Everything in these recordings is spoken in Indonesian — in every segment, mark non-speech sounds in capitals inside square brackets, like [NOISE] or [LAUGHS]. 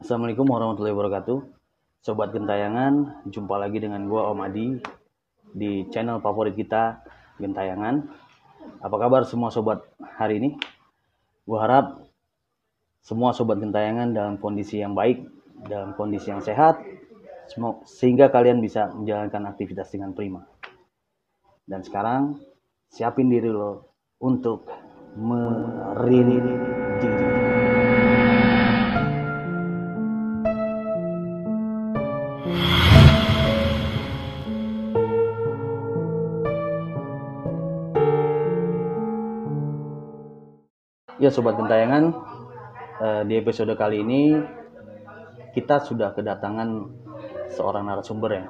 Assalamualaikum warahmatullahi wabarakatuh. Sobat Gentayangan, jumpa lagi dengan gua Om Adi di channel favorit kita Gentayangan. Apa kabar semua sobat hari ini? Gua harap semua sobat Gentayangan dalam kondisi yang baik, dalam kondisi yang sehat, sehingga kalian bisa menjalankan aktivitas dengan prima. Dan sekarang siapin diri lo untuk merinding. Ya sobat gentayangan, eh, di episode kali ini kita sudah kedatangan seorang narasumber ya.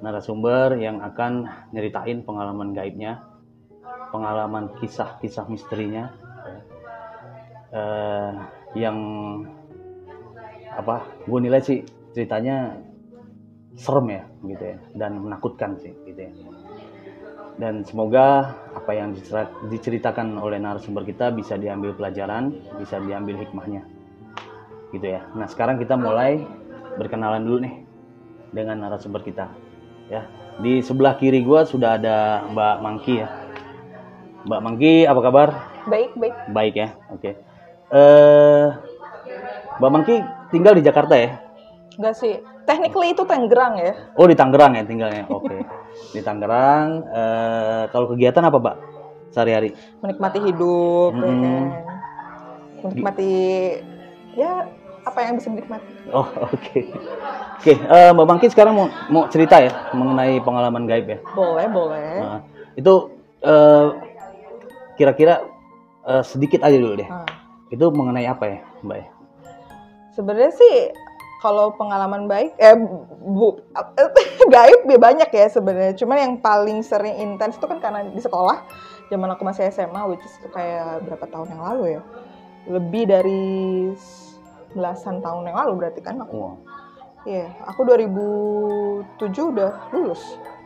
Narasumber yang akan nyeritain pengalaman gaibnya, pengalaman kisah-kisah misterinya, eh, yang apa? Gue nilai sih ceritanya serem ya, gitu ya, dan menakutkan sih, gitu ya dan semoga apa yang dicer- diceritakan oleh narasumber kita bisa diambil pelajaran, bisa diambil hikmahnya. Gitu ya. Nah, sekarang kita mulai berkenalan dulu nih dengan narasumber kita. Ya. Di sebelah kiri gua sudah ada Mbak Mangki ya. Mbak Mangki, apa kabar? Baik, baik. Baik ya. Oke. Eh Mbak Mangki tinggal di Jakarta ya? Enggak sih. Technically itu Tangerang ya. Oh, di Tangerang ya tinggalnya. Oke. [LAUGHS] Di Tangerang eh kalau kegiatan apa, Mbak? Sehari-hari? Menikmati hidup, ya Mm-mm. kan. Menikmati ya apa yang bisa dinikmati. Oh [LAUGHS] oke. Oke, eh, Mbak Bangki sekarang mau mau cerita ya mengenai pengalaman gaib ya. Boleh, boleh. Nah, itu eh, kira-kira eh, sedikit aja dulu deh. Nah, Itu mengenai apa ya, Mbak? ya? sebenarnya sih kalau pengalaman baik eh bu [LAUGHS] gaib ya banyak ya sebenarnya. Cuman yang paling sering intens itu kan karena di sekolah zaman aku masih SMA which is itu kayak berapa tahun yang lalu ya. Lebih dari belasan tahun yang lalu berarti kan aku. Wah. Iya, aku 2007 udah lulus.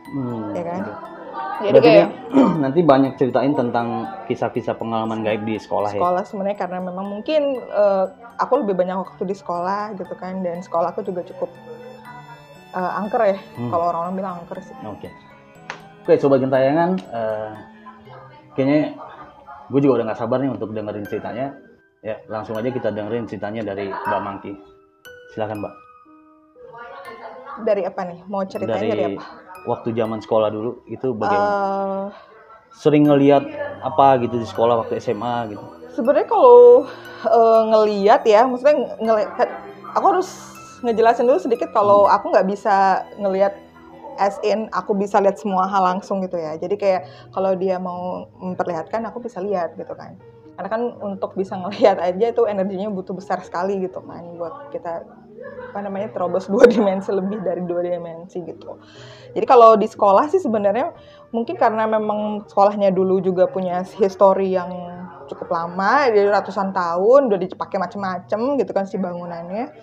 Hmm, Ya kan? oke. Jadi Berarti kayak [CLEARS THROAT] nanti banyak ceritain tentang kisah-kisah pengalaman gaib di sekolah, ya. sekolah sebenarnya karena memang mungkin eh, aku lebih banyak waktu di sekolah gitu kan dan sekolah aku juga cukup eh, angker ya Hmm. kalau orang-orang bilang angker sih. Oke. Oke, sobat gentayangan, eh, kayaknya gue juga udah nggak sabar nih untuk dengerin ceritanya. Ya, langsung aja kita dengerin ceritanya dari Mbak Mangki. Silakan, Mbak. Dari apa nih? Mau ceritanya dari, dari apa? Waktu zaman sekolah dulu itu bagaimana? Eh, Sering ngelihat apa gitu di sekolah waktu SMA gitu. sebenarnya kalau eh, ngeliat ya, maksudnya ngelihat aku harus ngejelasin dulu sedikit kalau aku nggak bisa ngelihat as in aku bisa lihat semua hal langsung gitu ya. Jadi kayak kalau dia mau memperlihatkan aku bisa lihat gitu kan. Karena kan untuk bisa ngelihat aja itu energinya butuh besar sekali gitu kan buat kita apa namanya terobos dua [LAUGHS] dimensi lebih dari dua dimensi gitu. Jadi kalau di sekolah sih sebenarnya mungkin karena memang sekolahnya dulu juga punya histori yang cukup lama, dari ratusan tahun udah dipakai macem-macem gitu kan si bangunannya.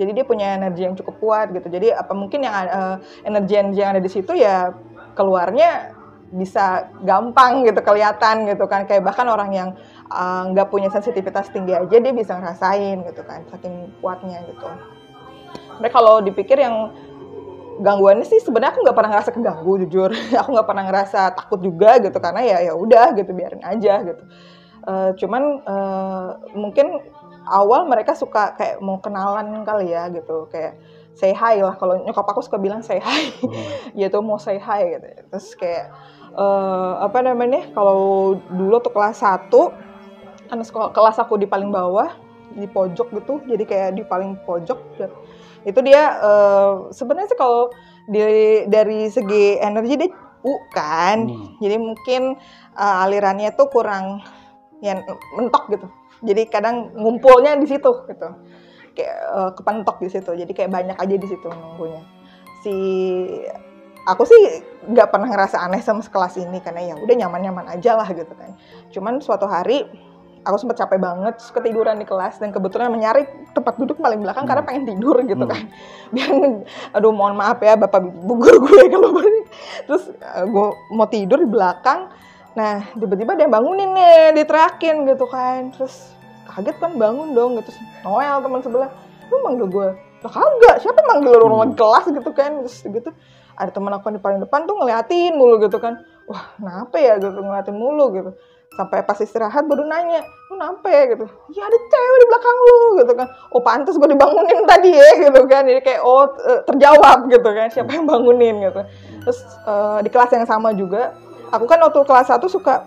Jadi dia punya energi yang cukup kuat gitu. Jadi apa mungkin yang eh, energi-energi yang ada di situ ya keluarnya bisa gampang gitu kelihatan gitu kan kayak bahkan orang yang eh, nggak punya sensitivitas tinggi aja dia bisa ngerasain gitu kan saking kuatnya gitu. Tapi kalau dipikir yang gangguannya sih sebenarnya aku nggak pernah ngerasa keganggu jujur. [LAUGHS] Aku nggak pernah ngerasa takut juga gitu karena ya ya udah gitu biarin aja gitu. Eh, cuman eh, mungkin awal mereka suka kayak mau kenalan kali ya gitu kayak say hi lah. Kalau nyokap aku suka bilang say hi. Hmm. [LAUGHS] gitu mau say hi gitu. Terus kayak eh, apa namanya kalau dulu tuh kelas 1 karena sekolah kelas aku di paling bawah di pojok gitu jadi kayak di paling pojok itu dia eh, sebenarnya sih kalau di dari segi energi dia U kan. Hmm. jadi mungkin eh, alirannya tuh kurang ya mentok gitu. Jadi kadang ngumpulnya di situ gitu. Kayak eh, kepentok di situ. Jadi kayak banyak aja di situ nunggunya. Si aku sih nggak pernah ngerasa aneh sama sekelas ini karena ya udah nyaman-nyaman aja lah gitu kan. Cuman suatu hari aku sempat capek banget terus ketiduran di kelas dan kebetulan mencari tempat duduk paling belakang karena pengen tidur gitu kan. [LAUGHS] Biar aduh mohon maaf ya bapak ibu guru gue kalau terus eh, gue mau tidur di belakang nah tiba-tiba dia bangunin nih diteriakin gitu kan. Terus kaget kan bangun dong gitu. Noel teman sebelah lu manggil gue? Lah kagak siapa manggil lu? Orang Hmm. kelas gitu kan. Terus gitu. Ada teman aku yang di paling depan tuh ngeliatin mulu gitu kan. Wah kenapa ya? Gitu ngeliatin mulu gitu sampai pas istirahat baru nanya lu ya gitu. Ya ada cewek di belakang lu. Gitu kan. Oh pantas gue dibangunin tadi ya. [LAUGHS] Gitu kan. Jadi kayak oh eh, terjawab. Gitu kan. Siapa yang bangunin? Gitu. Terus eh, di kelas yang sama juga aku kan waktu kelas 1 suka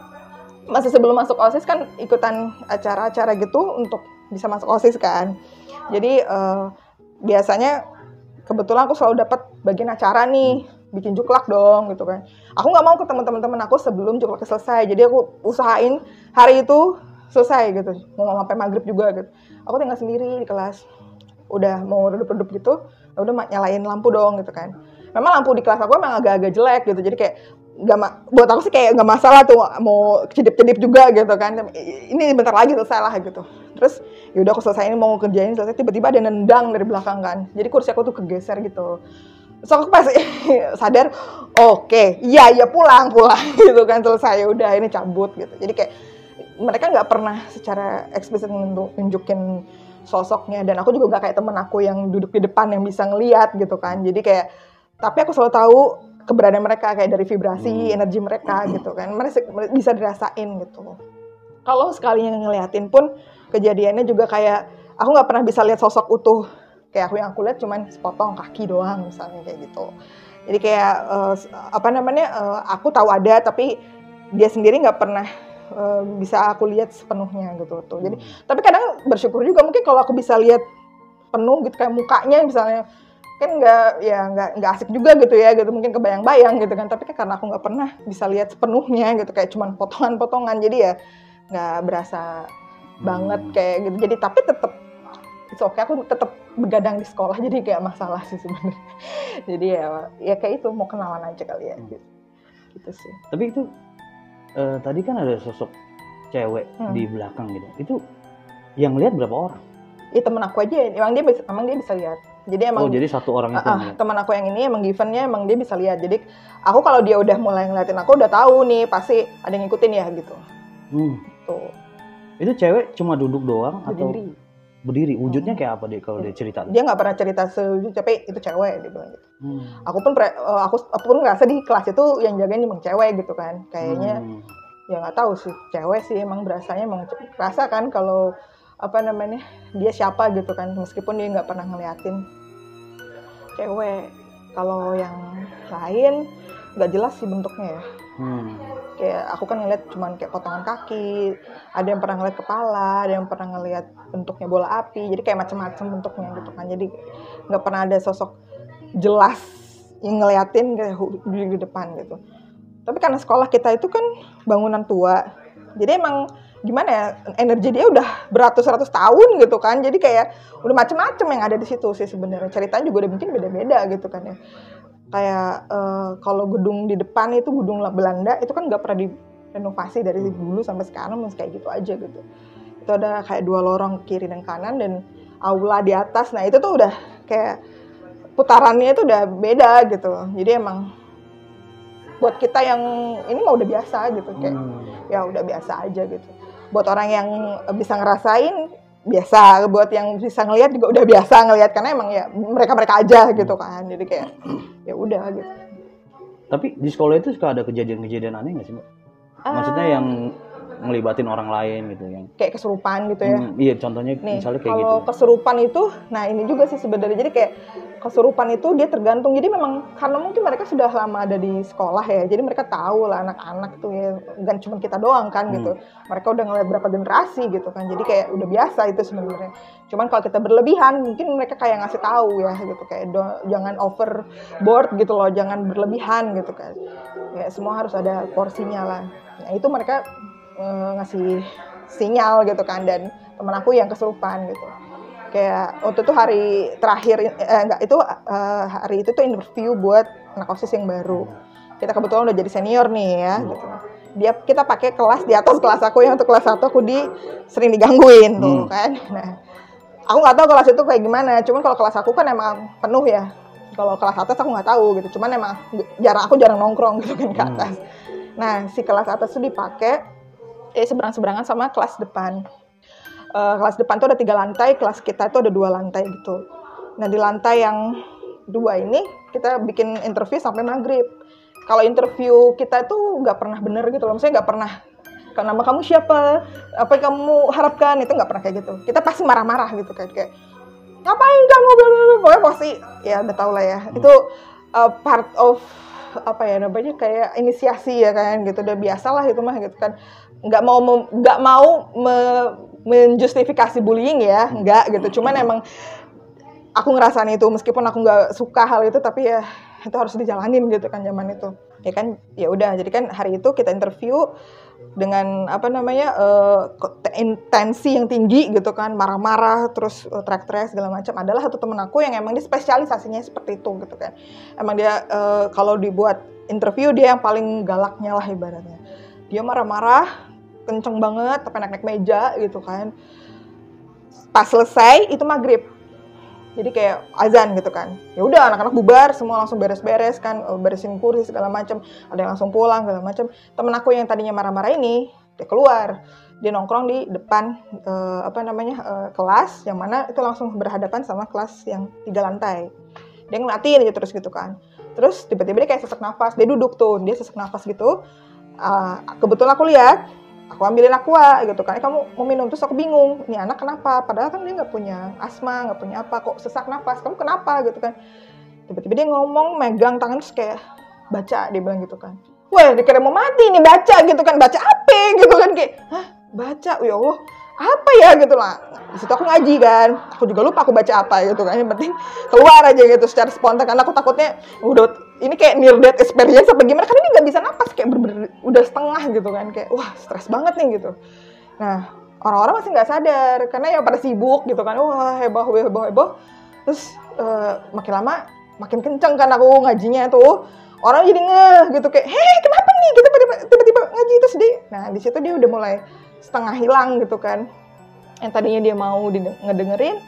masih sebelum masuk OSIS kan ikutan acara-acara gitu untuk bisa masuk OSIS kan. Jadi eh, biasanya kebetulan aku selalu dapat bagian acara nih, bikin juklak dong gitu kan. Aku nggak mau ketemu teman-teman aku sebelum juklak selesai. Jadi aku usahain hari itu selesai gitu. Mau sampai maghrib juga gitu. Aku tinggal sendiri di kelas. Udah mau redup-redup gitu, ya udah nyalain lampu dong gitu kan. Memang lampu di kelas aku emang agak-agak jelek gitu. Jadi kayak nggak buat aku sih kayak nggak masalah tuh mau kedip-kedip juga gitu kan ini bentar lagi selesai lah gitu terus yaudah aku selesai ini mau kerjain selesai tiba-tiba ada nendang dari belakang kan jadi kursi aku tuh kegeser gitu terus aku pas [LAUGHS] sadar oke iya iya pulang pulang [LAUGHS] gitu kan selesai udah ini cabut gitu. Jadi kayak mereka nggak pernah secara eksplisit nunjukin sosoknya dan aku juga gak kayak temen aku yang duduk di depan yang bisa ngeliat gitu kan. Jadi kayak tapi aku selalu tahu keberadaan mereka kayak dari vibrasi Hmm. energi mereka gitu kan. Mereka bisa dirasain gitu. Kalau sekalinya ngeliatin pun kejadiannya juga kayak aku nggak pernah bisa lihat sosok utuh kayak aku yang aku lihat cuman sepotong kaki doang misalnya kayak gitu. Jadi kayak s- apa namanya eh, aku tahu ada tapi dia sendiri nggak pernah eh, bisa aku lihat sepenuhnya gitu tuh. Jadi tapi kadang bersyukur juga mungkin kalau aku bisa lihat penuh gitu kayak mukanya misalnya kan nggak ya nggak nggak asik juga gitu ya gitu. Mungkin kebayang-bayang gitu kan. Tapi kan karena aku nggak pernah bisa lihat sepenuhnya gitu kayak cuman potongan-potongan. Jadi ya nggak berasa banget Hmm. kayak gitu. Jadi tapi tetap it's okay aku tetap begadang di sekolah [LAUGHS] jadi kayak masalah sih sebenarnya [LAUGHS] jadi ya ya kayak itu mau kenalan aja kali ya Hmm. gitu, gitu sih Tapi itu eh, tadi kan ada sosok cewek Hmm. di belakang gitu. Itu yang lihat berapa orang? Ih temen aku aja emang dia bisa emang dia bisa lihat jadi emang oh, jadi satu orang itu ah, lihat. teman aku yang ini emang givennya emang dia bisa lihat. Jadi aku kalau dia udah mulai ngeliatin aku udah tahu nih pasti ada yang ngikutin ya gitu. Hmm. Tuh, Itu cewek cuma duduk doang atau berdiri. berdiri? Wujudnya kayak apa deh kalau dia cerita? Dia nggak pernah cerita sejujur tapi itu cewek dia bilang gitu. Hmm. Aku pun pre- eh, aku aku pun ngerasa di kelas itu yang jagain emang cewek gitu kan. Kayaknya Hmm. ya nggak tahu sih cewek sih emang berasanya emang kerasa kan kalau apa namanya dia siapa gitu kan meskipun dia nggak pernah ngeliatin cewek. Kalau yang lain nggak jelas sih bentuknya ya. Hmm. kayak aku kan ngeliat cuman kayak potongan kaki ada yang pernah ngeliat kepala ada yang pernah ngeliat bentuknya bola api jadi kayak macam-macam bentuknya gitu kan. Jadi nggak pernah ada sosok jelas yang ngeliatin di depan gitu. Tapi karena sekolah kita itu kan bangunan tua jadi emang gimana ya energi dia udah beratus-ratus tahun gitu kan. Jadi kayak udah macem-macem yang ada di situ sih sebenarnya. Ceritanya juga udah mungkin beda-beda gitu kan ya kayak eh, kalau gedung di depan itu gedung Belanda itu kan nggak pernah direnovasi dari dulu sampai sekarang masih kayak gitu aja gitu. Itu ada kayak dua lorong kiri dan kanan dan aula di atas. Nah itu tuh udah kayak putarannya itu udah beda gitu. Jadi emang buat kita yang ini mah udah biasa gitu kayak Hmm. ya udah biasa aja gitu. Buat orang yang bisa ngerasain biasa buat yang bisa ngelihat juga udah biasa ngelihat karena emang ya mereka mereka aja gitu kan jadi kayak ya udah gitu Tapi di sekolah itu suka ada kejadian-kejadian aneh nggak sih, Mbak? Maksudnya yang ngelibatin orang lain gitu yang kayak kesurupan gitu ya. Hmm, iya contohnya nih misalnya kayak kalau gitu. kesurupan itu nah ini juga sih sebenarnya jadi kayak kesurupan itu dia tergantung. Jadi memang karena mungkin mereka sudah lama ada di sekolah ya jadi mereka tahu lah anak-anak tuh ya dan cuma kita doang kan Hmm. gitu mereka udah ngeliat berapa generasi gitu kan jadi kayak udah biasa itu sebenarnya. Cuman kalau kita berlebihan mungkin mereka kayak ngasih tahu ya gitu kayak do- jangan overboard gitu loh jangan berlebihan gitu kan. Ya semua harus ada porsinya lah. Nah itu mereka eh, ngasih sinyal gitu kan dan temen aku yang kesurupan gitu kayak waktu itu hari terakhir eh, enggak itu eh, hari itu tuh interview buat anak osis yang baru kita kebetulan udah jadi senior nih ya Hmm. gitu dia kita pakai kelas di atas kelas aku yang untuk kelas satu aku di sering digangguin tuh Hmm. kan nah aku nggak tahu kelas itu kayak gimana cuman kalau kelas aku kan emang penuh ya kalau kelas atas aku nggak tahu gitu cuman emang jarang aku jarang nongkrong gitu kan ke Hmm. atas nah si kelas atas itu dipakai eh seberang seberangan sama kelas depan eh, kelas depan tuh ada tiga lantai, kelas kita itu ada dua lantai gitu. Nah di lantai yang dua ini kita bikin interview sampai maghrib. Kalau interview kita itu nggak pernah bener gitu loh, maksudnya nggak pernah "Kan nama kamu siapa, apa yang kamu harapkan itu nggak pernah kayak gitu. Kita pasti marah-marah gitu kayak kayak ngapain kamu bla, bla, bla." pokoknya pasti ya udah tau lah ya itu uh, part of apa ya namanya kayak inisiasi ya kan gitu udah biasa lah itu mah gitu kan nggak mau nggak mau me- menjustifikasi bullying ya nggak gitu. Cuman emang aku ngerasain itu meskipun aku nggak suka hal itu tapi ya itu harus dijalanin gitu kan zaman itu. Ya kan ya udah. Jadi kan hari itu kita interview dengan apa namanya eh, te- intensi yang tinggi gitu kan. Marah-marah terus eh, teriak-teriak segala macam. Adalah satu temen aku yang emang dia spesialisasinya seperti itu gitu kan. Emang dia eh, kalau dibuat interview dia yang paling galaknya lah ibaratnya. Dia marah-marah kenceng banget sampai naik-naik meja gitu kan. Pas selesai itu maghrib. Jadi kayak azan gitu kan. Ya udah anak-anak bubar semua langsung beres-beres kan eh, beresin kursi segala macam ada yang langsung pulang segala macam temen aku yang tadinya marah-marah ini dia keluar. Dia nongkrong di depan eh, apa namanya eh, kelas yang mana itu langsung berhadapan sama kelas yang tiga lantai. Dia ngeliatin aja terus gitu kan. Terus tiba-tiba dia kayak sesak nafas. Dia duduk tuh dia sesak nafas gitu. Ah, kebetulan aku lihat aku ambilin aqua gitu kan. Eh, kamu mau minum? Terus aku bingung ini anak kenapa? Padahal kan dia nggak punya asma nggak punya apa kok sesak nafas kamu kenapa? Gitu kan. Tiba-tiba dia ngomong megang tangan terus kayak baca dia bilang gitu kan. Wah dikira mau mati nih baca gitu kan. Baca apa? Gitu kan kayak hah baca? Ya Allah apa ya gitu lah. Di situ aku ngaji kan. Aku juga lupa aku baca apa gitu kan. Yang penting keluar aja gitu secara spontan. Karena aku takutnya udah ini kayak near death experience apa gimana? Karena ini nggak bisa napas. Kayak bener-bener udah setengah gitu kan. Kayak wah stres banget nih gitu. Nah orang-orang masih nggak sadar. Karena ya pada sibuk gitu kan. Wah heboh heboh heboh. Terus eh, makin lama makin kenceng kan aku ngajinya tuh. Orang jadi ngeh gitu. Kayak heh kenapa nih? Tiba-tiba tiba-tiba ngaji terus dia nah di situ dia udah mulai setengah hilang gitu kan. Yang tadinya dia mau ngedengerin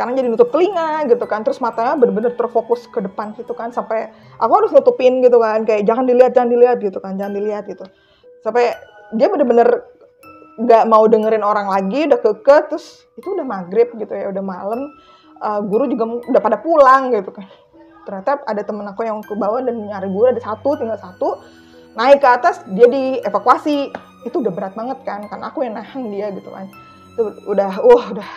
sekarang jadi nutup telinga gitu kan. Terus matanya bener-bener terfokus ke depan gitu kan. Sampai aku harus nutupin gitu kan. Kayak jangan dilihat jangan dilihat gitu kan. Jangan dilihat gitu. Sampai dia bener-bener nggak mau dengerin orang lagi udah keke terus itu udah maghrib gitu ya udah malam. Uh, guru juga udah pada pulang gitu kan. Ternyata ada temen aku yang ke bawah dan nyari guru ada satu tinggal satu. Naik ke atas dia dievakuasi itu udah berat banget kan kan aku yang nahan dia gitu kan. Itu udah wah udah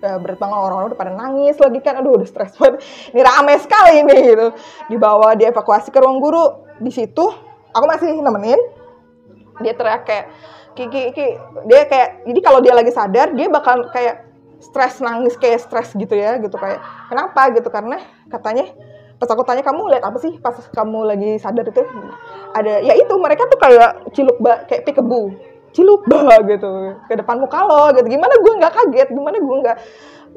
udah berat banget. Orang-orang udah pada nangis lagi kan. Aduh udah stres banget. Ini rame sekali nih gitu. Dibawa dievakuasi ke ruang guru. Di situ aku masih nemenin. Dia teriak kayak Kiki, Kiki, dia kayak, jadi kalau dia lagi sadar, dia bakal kayak stres nangis kayak stres gitu ya, gitu. Kayak kenapa? gitu. Karena katanya pas aku tanya kamu lihat apa sih pas kamu lagi sadar itu? Ada ya itu mereka tuh kayak ciluk ba kayak pikebu ciluk ba gitu. Ke depan muka lo gitu. Gimana gue nggak kaget? Gimana gue nggak?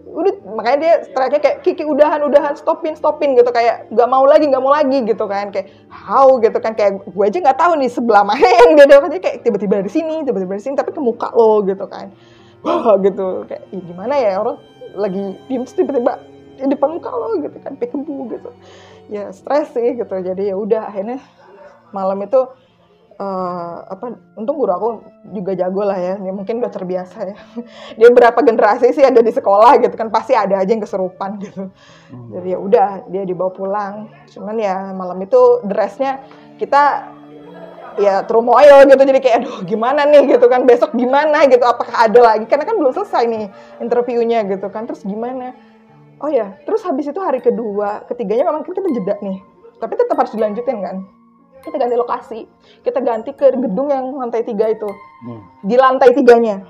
Udah makanya dia teriaknya kayak kiki udahan udahan stopin stopin gitu. Kayak nggak mau lagi nggak mau lagi gitu kan. Kayak how? Gitu kan. Kayak gue aja nggak tahu nih sebelah mana [LAUGHS] yang dia dapetnya kayak tiba-tiba dari sini tiba-tiba dari sini tapi ke muka lo gitu kan. Wah gitu. Kayak gimana ya orang lagi diem tiba-tiba di depan muka lo gitu kan pekebu gitu. Ya stres sih gitu. Jadi ya udah akhirnya malam itu eh, apa untung guru aku juga jago lah ya. Ya mungkin udah terbiasa ya. [LAUGHS] Dia berapa generasi sih ada di sekolah gitu kan pasti ada aja yang keserupan gitu. Jadi ya udah dia dibawa pulang. Cuman ya malam itu dressnya kita ya turmoil gitu. Jadi kayak aduh gimana nih? gitu kan. Besok gimana? gitu. Apakah ada lagi? Karena kan belum selesai nih interviewnya gitu kan. Terus gimana oh ya terus habis itu hari kedua ketiganya memang kan kita jeda nih. Tapi tetap harus dilanjutin kan? Kita ganti lokasi. Kita ganti ke gedung yang lantai tiga itu. Hmm. di lantai tiganya.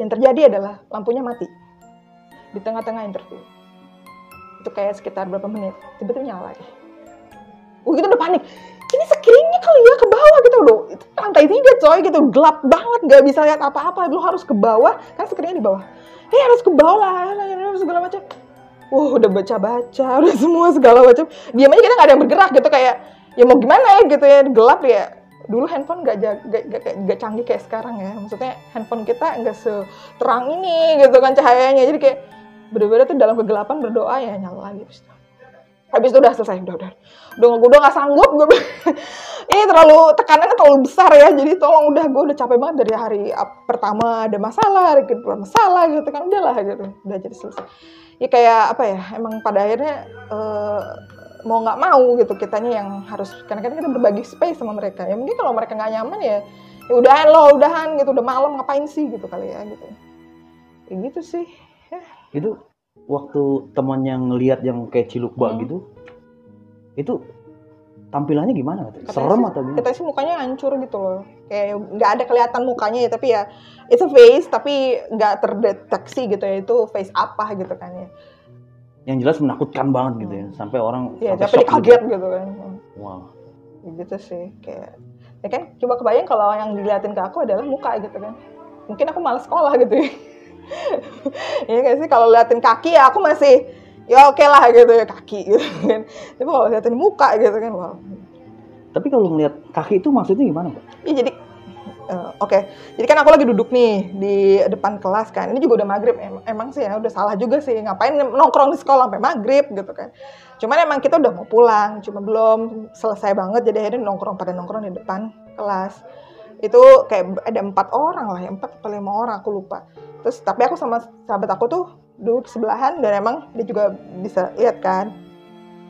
Yang terjadi adalah lampunya mati. Di tengah-tengah interview. Itu kayak sekitar berapa menit. Tiba-tiba nyala lagi. Uh kita udah panik. Ini screennya kali ya ke bawah gitu loh. Itu lantai tiga coy gitu. Gelap banget nggak bisa lihat apa-apa. Lu harus ke bawah kan screennya di bawah eh harus ke bawah lah segala macam Wah udah baca-baca, [LAUGHS] udah semua segala macam. Diam aja kita nggak ada yang bergerak gitu kayak ya mau gimana ya gitu ya gelap ya. Dulu handphone nggak nggak canggih kayak sekarang ya. Maksudnya handphone kita nggak seterang ini gitu kan cahayanya. Jadi kayak bener-bener tuh dalam kegelapan berdoa ya nyala lagi. Habis itu udah selesai udah udah. Udah gue udah gak sanggup gue [LAUGHS] ini terlalu tekanannya terlalu besar ya jadi tolong udah gue udah capek banget dari hari pertama ada masalah hari kedua masalah gitu kan udahlah gitu udah jadi selesai. Ya kayak apa ya emang pada akhirnya eh, mau nggak mau gitu kitanya yang harus karena kan kita berbagi space sama mereka. Ya mungkin kalau mereka nggak nyaman ya ya udahan lo udahan gitu udah malam ngapain sih gitu kali ya gitu. Ya gitu sih. Itu waktu teman yang ngelihat yang kayak cilukba Hmm. gitu, itu tampilannya gimana? katanya? Katanya Serem sih- atau gimana? Katanya sih mukanya hancur gitu loh. Kayak nggak ada kelihatan mukanya ya, tapi ya it's a face tapi nggak terdeteksi gitu ya itu face apa gitu kan ya. Yang jelas menakutkan banget gitu ya, sampai orang Iya, sampai kaget gitu. gitu kan. Wow. Ya gitu sih kayak ya kan coba kebayang kalau yang diliatin ke aku adalah muka gitu kan. Mungkin aku malas sekolah gitu ya. [LAUGHS] Iya kayak sih kalau liatin kaki ya aku masih ya oke lah gitu ya kaki gitu kan. Tapi kalau liatin muka gitu kan wow. Tapi kalau ngelihat kaki itu maksudnya gimana, Pak? Iya jadi eh, oke. Jadi kan aku lagi duduk nih di depan kelas kan. Ini juga udah maghrib. Em- emang sih ya udah salah juga sih. Ngapain nongkrong di sekolah sampai maghrib gitu kan. Cuman emang kita udah mau pulang. Cuma belum selesai banget. Jadi akhirnya nongkrong pada nongkrong di depan kelas. Itu kayak ada empat orang lah ya. Empat atau lima orang aku lupa. Terus tapi aku sama sahabat aku tuh duduk sebelahan dan emang dia juga bisa lihat kan.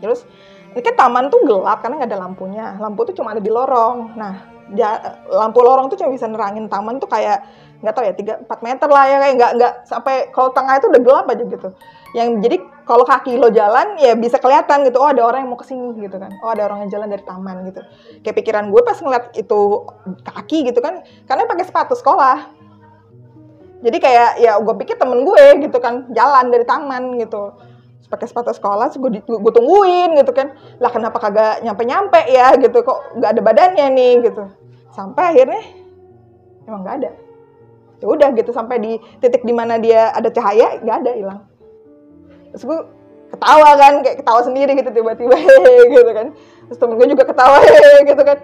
Terus ini kan taman tuh gelap karena nggak ada lampunya. Lampu tuh cuma ada di lorong. Nah, ja- lampu lorong tuh cuma bisa nerangin taman tuh kayak nggak tahu ya 3 4 meter lah ya kayak nggak nggak sampai kalau tengah itu udah gelap aja gitu. Yang jadi kalau kaki lo jalan ya bisa kelihatan gitu. Oh, ada orang yang mau ke sini gitu kan. Oh, ada orang yang jalan dari taman gitu. Kayak pikiran gue pas ngeliat itu kaki gitu kan karena pakai sepatu sekolah. Jadi kayak ya gue pikir temen gue gitu kan jalan dari taman gitu pakai sepatu sekolah, gue, gue tungguin gitu kan. Lah kenapa kagak nyampe-nyampe ya gitu, kok nggak ada badannya nih gitu. Sampai akhirnya emang nggak ada. Ya udah gitu sampai di titik di mana dia ada cahaya nggak ada hilang. Terus gue ketawa kan, kayak ketawa sendiri gitu tiba-tiba [LAUGHS] gitu kan. Terus temen gue juga ketawa [LAUGHS] gitu kan.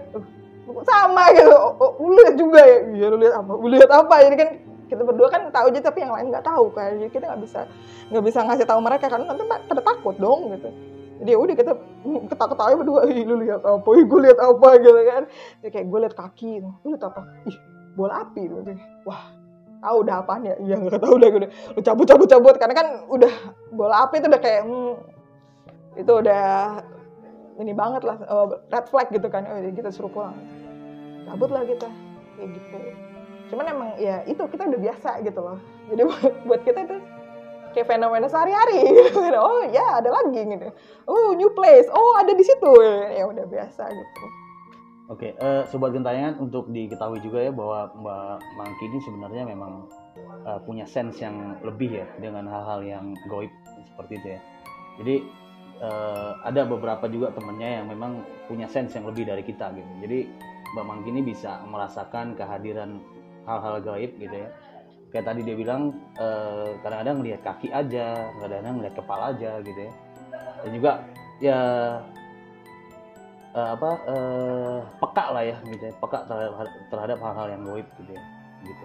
Sama gitu, oh, oh, lu lihat juga ya, iya lu lihat apa? Lu lihat apa? Jadi kan kita berdua kan tahu aja tapi yang lain nggak tahu kan. Jadi kita nggak bisa nggak bisa ngasih tahu mereka karena nanti pa- pada takut dong gitu. Jadi ya udah kita ketawa ketawa berdua ih lu lihat apa? Ih gue lihat apa? gitu kan. Jadi kayak gue lihat kaki lu lihat apa? Ih bola api. Gitu. Wah tahu udah apaan ya? Iya nggak tahu udah udah lu cabut cabut cabut karena kan udah bola api itu udah kayak hmm, itu udah ini banget lah eh, red flag gitu kan. Oh, kita suruh pulang. Cabut lah kita kayak gitu cuman emang ya itu kita udah biasa gitu loh jadi [LAUGHS] buat, kita itu kayak fenomena sehari-hari [LAUGHS] gitu. oh ya ada lagi gitu oh new place oh ada di situ ya udah biasa gitu Oke, eh, sobat gentayangan untuk diketahui juga ya bahwa Mbak Mangki ini sebenarnya memang eh, punya sense yang lebih ya dengan hal-hal yang goib seperti itu ya. Jadi eh, ada beberapa juga temennya yang memang punya sense yang lebih dari kita gitu. Jadi Mbak Mangki ini bisa merasakan kehadiran hal-hal gaib gitu ya. Kayak tadi dia bilang eh, kadang-kadang melihat kaki aja, kadang-kadang melihat kepala aja gitu ya. Dan juga ya eh, apa eh, peka lah ya gitu ya peka terhadap terhadap hal-hal yang goib gitu ya gitu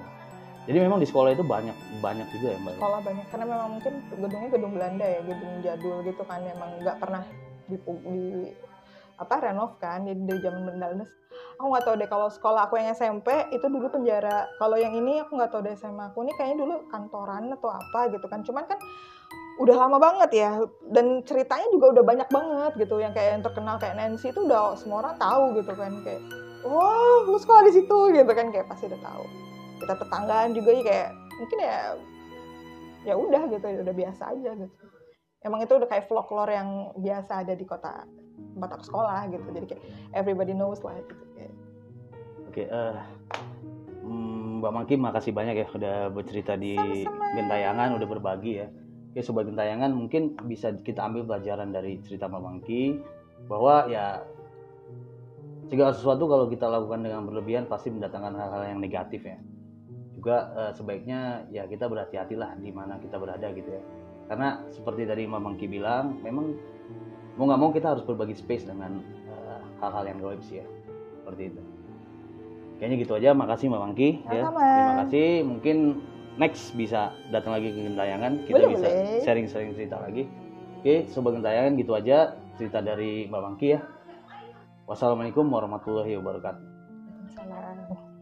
jadi memang di sekolah itu banyak banyak juga ya mbak sekolah banyak karena memang mungkin gedungnya gedung Belanda ya gedung jadul gitu kan memang nggak pernah di, di apa renov kan jadi dari zaman Belanda aku nggak tahu deh kalau sekolah aku yang SMP itu dulu penjara. Kalau yang ini aku nggak tahu deh SMA aku ini kayaknya dulu kantoran atau apa gitu kan. Cuman kan udah lama banget ya dan ceritanya juga udah banyak banget gitu. Yang kayak yang terkenal kayak Nancy itu udah semua orang tahu gitu kan kayak oh lu sekolah di situ gitu kan kayak pasti udah tahu. Kita tetanggaan juga ya kayak mungkin ya ya udah gitu udah biasa aja gitu. Emang itu udah kayak folklore yang biasa ada di kota tempat aku sekolah gitu. Jadi kayak everybody knows lah gitu kayak. Oke eh hmm, mbak Mangki makasih banyak ya udah bercerita di Sama-sama. gentayangan udah berbagi ya. Oke sobat gentayangan mungkin bisa kita ambil pelajaran dari cerita mbak Mangki bahwa ya segala sesuatu kalau kita lakukan dengan berlebihan pasti mendatangkan hal-hal yang negatif ya. Juga eh, sebaiknya ya kita berhati-hatilah di mana kita berada gitu ya. Karena seperti tadi Mbak Mangki bilang memang mau nggak mau kita harus berbagi space dengan eh, hal-hal yang goib sih ya. Seperti itu. Kayaknya gitu aja. Makasih Mbak Mangki ya. Terima kasih. Mungkin next bisa datang lagi ke gentayangan. Kita Boleh, bisa sharing-sharing cerita lagi. Oke sobat gentayangan gitu aja cerita dari Mbak Mangki ya. Wassalamualaikum warahmatullahi wabarakatuh. Salam.